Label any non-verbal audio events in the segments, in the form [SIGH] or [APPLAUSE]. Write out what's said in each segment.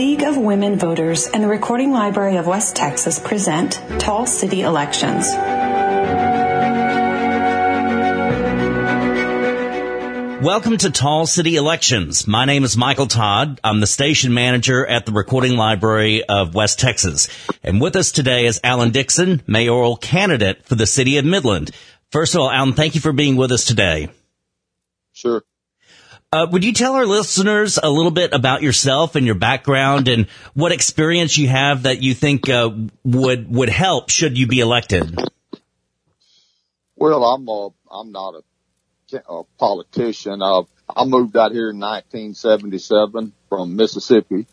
League of Women Voters and the Recording Library of West Texas present Tall City Elections. Welcome to Tall City Elections. My name is Michael Todd. I'm the station manager at the Recording Library of West Texas. And with us today is Alan Dixon, mayoral candidate for the city of Midland. First of all, Alan, thank you for being with us today. Sure. Uh, would you tell our listeners a little bit about yourself and your background and what experience you have that you think uh, would would help should you be elected? Well, I'm a, I'm not a a politician. Uh, I moved out here in 1977 from Mississippi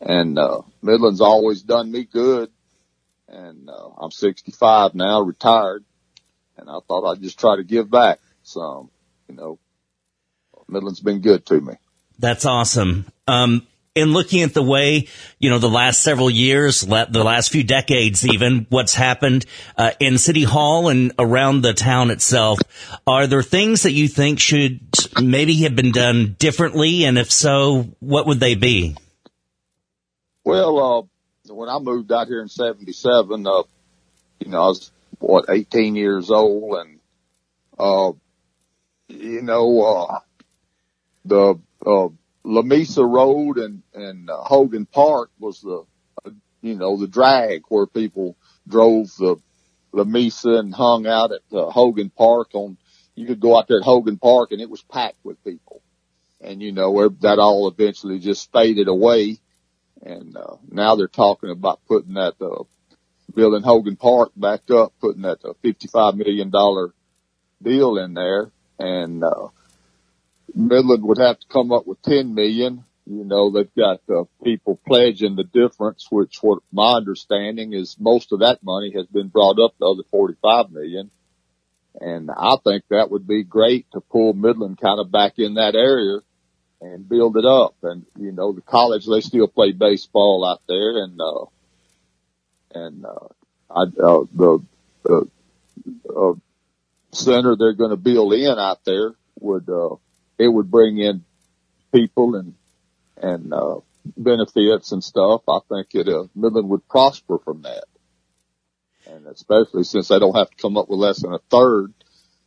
and, uh, Midland's always done me good. And, uh, I'm 65 now, retired and I thought I'd just try to give back some, you know, Midland's been good to me. That's awesome. Um, in looking at the way, you know, the last several years, the last few decades, even what's happened uh, in City Hall and around the town itself, are there things that you think should maybe have been done differently? And if so, what would they be? Well, uh, when I moved out here in 77, uh, you know, I was, what, 18 years old and, uh, you know, uh, the, uh, Lamesa Road and, and uh, Hogan Park was the, uh, you know, the drag where people drove the Lamesa and hung out at uh, Hogan Park on, you could go out there at Hogan Park and it was packed with people. And you know, that all eventually just faded away. And, uh, now they're talking about putting that, uh, building Hogan Park back up, putting that uh, $55 million deal in there. And, uh, Midland would have to come up with 10 million. You know, they've got uh, people pledging the difference, which what my understanding is most of that money has been brought up to other 45 million. And I think that would be great to pull Midland kind of back in that area and build it up. And, you know, the college, they still play baseball out there and, uh, and, uh, I, uh, the, the, uh, center they're going to build in out there would, uh, it would bring in people and, and, uh, benefits and stuff. I think it, uh, Midland would prosper from that. And especially since they don't have to come up with less than a third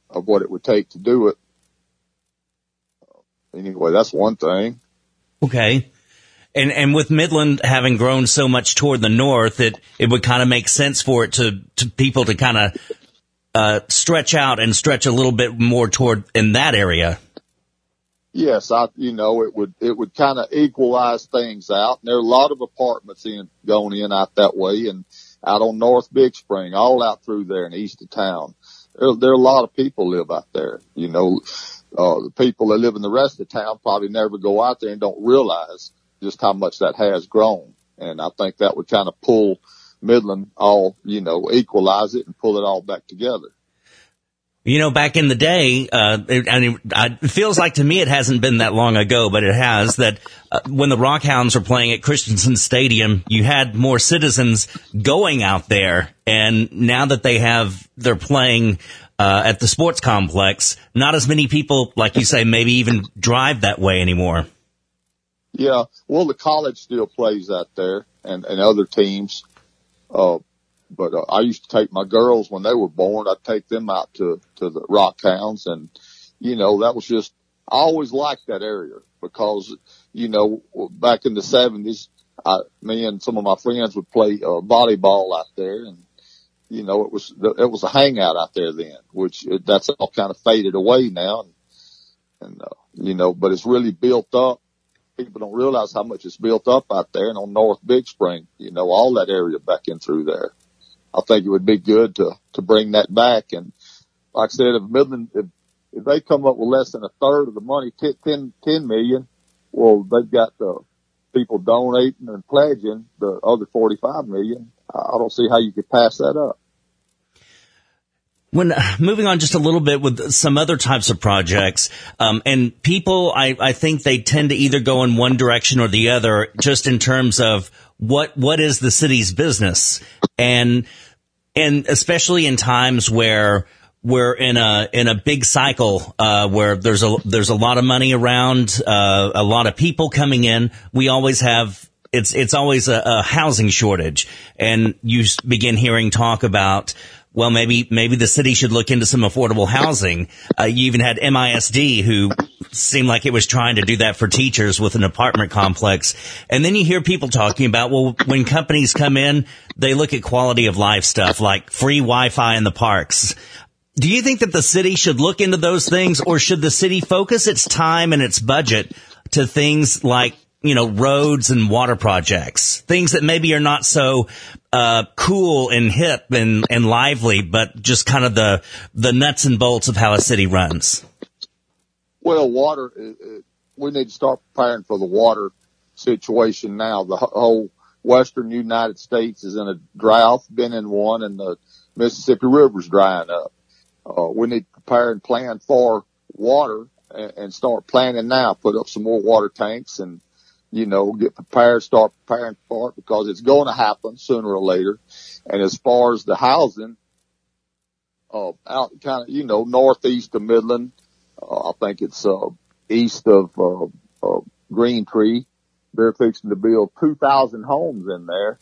of what it would take to do it. Anyway, that's one thing. Okay. And and with Midland having grown so much toward the north, it it would kind of make sense for it to to people to kind of uh, stretch out and stretch a little bit more toward in that area yes, I, you know, it would, it would kind of equalize things out. And there are a lot of apartments in, going in out that way and out on North Big Spring, all out through there in east of town. There, there are a lot of people live out there, you know, uh, the people that live in the rest of town probably never go out there and don't realize just how much that has grown. And I think that would kind of pull Midland all, you know, equalize it and pull it all back together. You know, back in the day, uh, it, I mean, it feels like to me it hasn't been that long ago, but it has that uh, when the Rockhounds were playing at Christensen Stadium, you had more citizens going out there. And now that they have, they're playing, uh, at the sports complex, not as many people, like you say, maybe even drive that way anymore. Yeah. Well, the college still plays out there and, and other teams. Uh, but uh, I used to take my girls when they were born. I'd take them out to to the rock hounds, and you know that was just I always liked that area because you know back in the seventies, I me and some of my friends would play uh, volleyball out there, and you know it was it was a hangout out there then, which it, that's all kind of faded away now, and, and uh, you know, but it's really built up people don't realize how much it's built up out there and on North Big Spring, you know, all that area back in through there. I think it would be good to, to bring that back. And like I said, if Midland, if, if they come up with less than a third of the money, 10, 10, 10 million, well, they've got the people donating and pledging the other 45 million. I don't see how you could pass that up. When [SIGHS] moving on just a little bit with some other types of projects, um, and people, I, I think they tend to either go in one direction or the other, just in terms of what what is the city's business, and and especially in times where we're in a in a big cycle uh, where there's a there's a lot of money around, uh, a lot of people coming in. We always have it's it's always a, a housing shortage, and you begin hearing talk about well, maybe maybe the city should look into some affordable housing. Uh, you even had MISD who seemed like it was trying to do that for teachers with an apartment complex. And then you hear people talking about, well, when companies come in, they look at quality of life stuff like free Wi-Fi in the parks. Do you think that the city should look into those things or should the city focus its time and its budget to things like you know, roads and water projects, things that maybe are not so uh, cool and hip and, and lively, but just kind of the the nuts and bolts of how a city runs. Well, water, uh, uh, we need to start preparing for the water situation now. The whole western United States is in a drought, been in one, and the Mississippi River's drying up. Uh, we need to prepare and plan for water and, and start planning now. Put up some more water tanks and you know, get prepared, start preparing for it because it's going to happen sooner or later. And as far as the housing, uh, out kind of, you know, northeast of Midland, uh, I think it's, uh, east of, uh, uh, Green Tree. They're fixing to build 2,000 homes in there.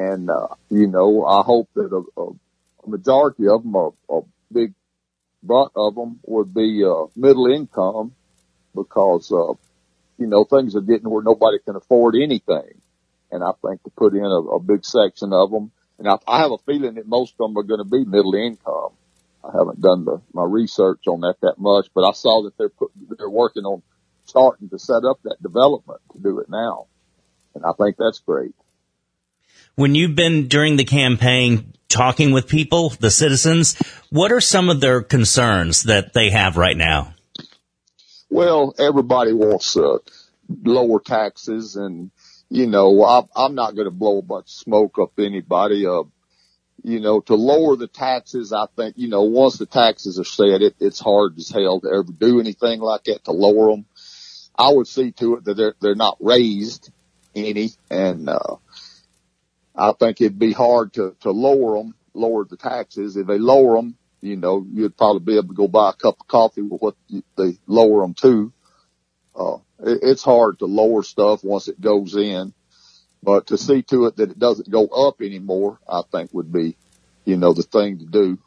And, uh, you know, I hope that a, a, majority of them, a, a big brunt of them would be, uh, middle income because, uh, you know, things are getting where nobody can afford anything. And I think to put in a, a big section of them, and I, I have a feeling that most of them are going to be middle income. I haven't done the, my research on that that much, but I saw that they're put, they're working on starting to set up that development to do it now. And I think that's great. When you've been during the campaign talking with people, the citizens, what are some of their concerns that they have right now? Well, everybody wants uh, lower taxes, and you know, I, I'm not going to blow a bunch of smoke up anybody. Uh, you know, to lower the taxes, I think, you know, once the taxes are set, it, it's hard as hell to ever do anything like that to lower them. I would see to it that they're, they're not raised any. And, uh, I think it'd be hard to, to lower them, lower the taxes. If they lower them, you know, you'd probably be able to go buy a cup of coffee with what they lower them to. Uh, it, it's hard to lower stuff once it goes in, but to see to it that it doesn't go up anymore, I think would be, you know, the thing to do.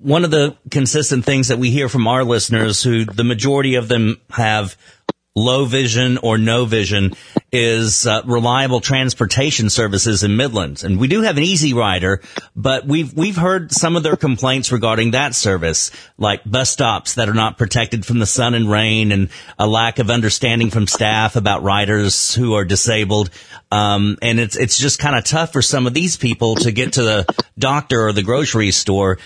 One of the consistent things that we hear from our listeners who the majority of them have low vision or no vision is uh, reliable transportation services in Midlands. And we do have an EZ-Rider, but we've, we've heard some of their complaints regarding that service, like bus stops that are not protected from the sun and rain and a lack of understanding from staff about riders who are disabled. Um, and it's, it's just kind of tough for some of these people to get to the doctor or the grocery store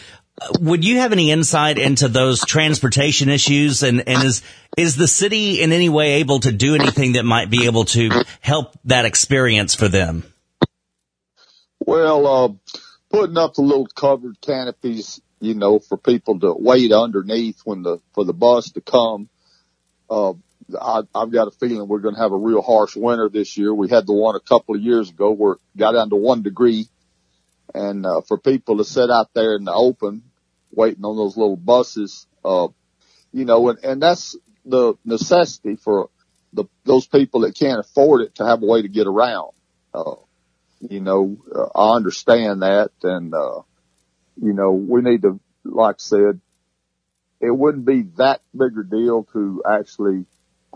would you have any insight into those transportation issues and, and is is the city in any way able to do anything that might be able to help that experience for them? Well, uh, putting up the little covered canopies, you know, for people to wait underneath when the for the bus to come. Uh, I, I've got a feeling we're going to have a real harsh winter this year. We had the one a couple of years ago where it got down to one degree and uh, for people to sit out there in the open waiting on those little buses, uh, you know, and, and that's the necessity for the, those people that can't afford it to have a way to get around. Uh, you know, uh, I understand that and, uh, you know, we need to, like I said, it wouldn't be that big a deal to actually,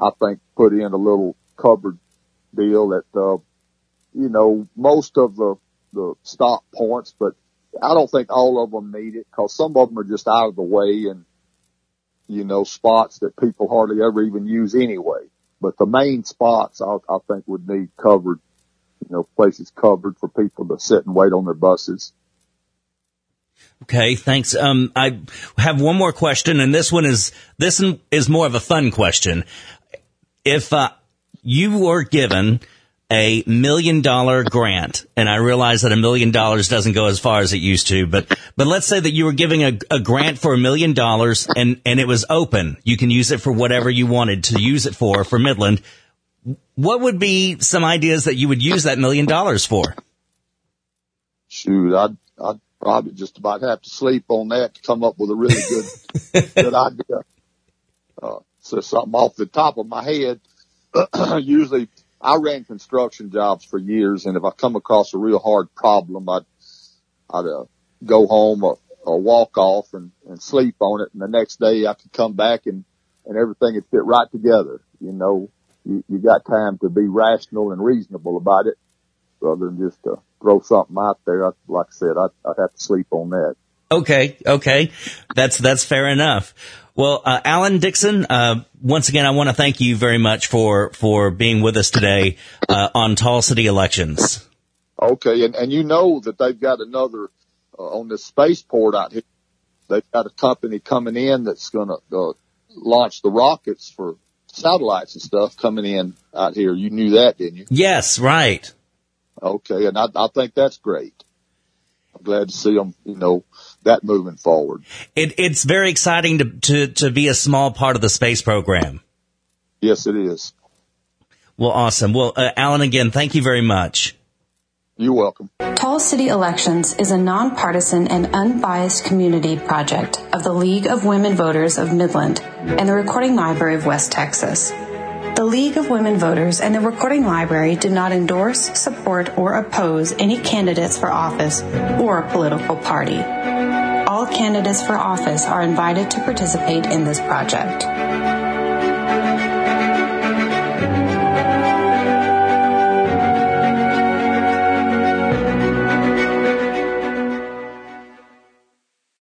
I think, put in a little covered deal that, uh, you know, most of the, the stop points, but I don't think all of them need it because some of them are just out of the way and, you know, spots that people hardly ever even use anyway. But the main spots I, I think would need covered, you know, places covered for people to sit and wait on their buses. Okay, thanks. Um, I have one more question, and this one is this is more of a fun question. If uh, you were given a million dollar grant, and I realize that a million dollars doesn't go as far as it used to, but but let's say that you were giving a, a grant for a million dollars and and it was open. You can use it for whatever you wanted to use it for for Midland. What would be some ideas that you would use that million dollars for? Shoot, I'd I'd probably just about have to sleep on that to come up with a really good [LAUGHS] good idea. Uh, so something off the top of my head. [CLEARS THROAT] Usually I ran construction jobs for years, and if I come across a real hard problem, I'd I'd uh, go home or, or walk off and, and sleep on it, and the next day I could come back and and everything would fit right together. You know, you, you got time to be rational and reasonable about it, rather than just to throw something out there. I, like I said, I, I'd have to sleep on that. Okay, okay, that's that's fair enough. Well, uh, Alan Dixon, uh, once again, I want to thank you very much for for being with us today uh, on Tall City Elections. Okay, and and you know that they've got another uh, on the spaceport out here. They've got a company coming in that's going to uh, launch the rockets for satellites and stuff coming in out here. You knew that, didn't you? Yes, right. Okay, and I, I think that's great. I'm glad to see them, you know, that moving forward. It, it's very exciting to, to, to be a small part of the space program. Yes, it is. Well, awesome. Well, uh, Alan, again, thank you very much. You're welcome. Tall City Elections is a nonpartisan and unbiased community project of the League of Women Voters of Midland and the Recording Library of West Texas. The League of Women Voters and the Recording Library do not endorse, support, or oppose any candidates for office or political party. All candidates for office are invited to participate in this project.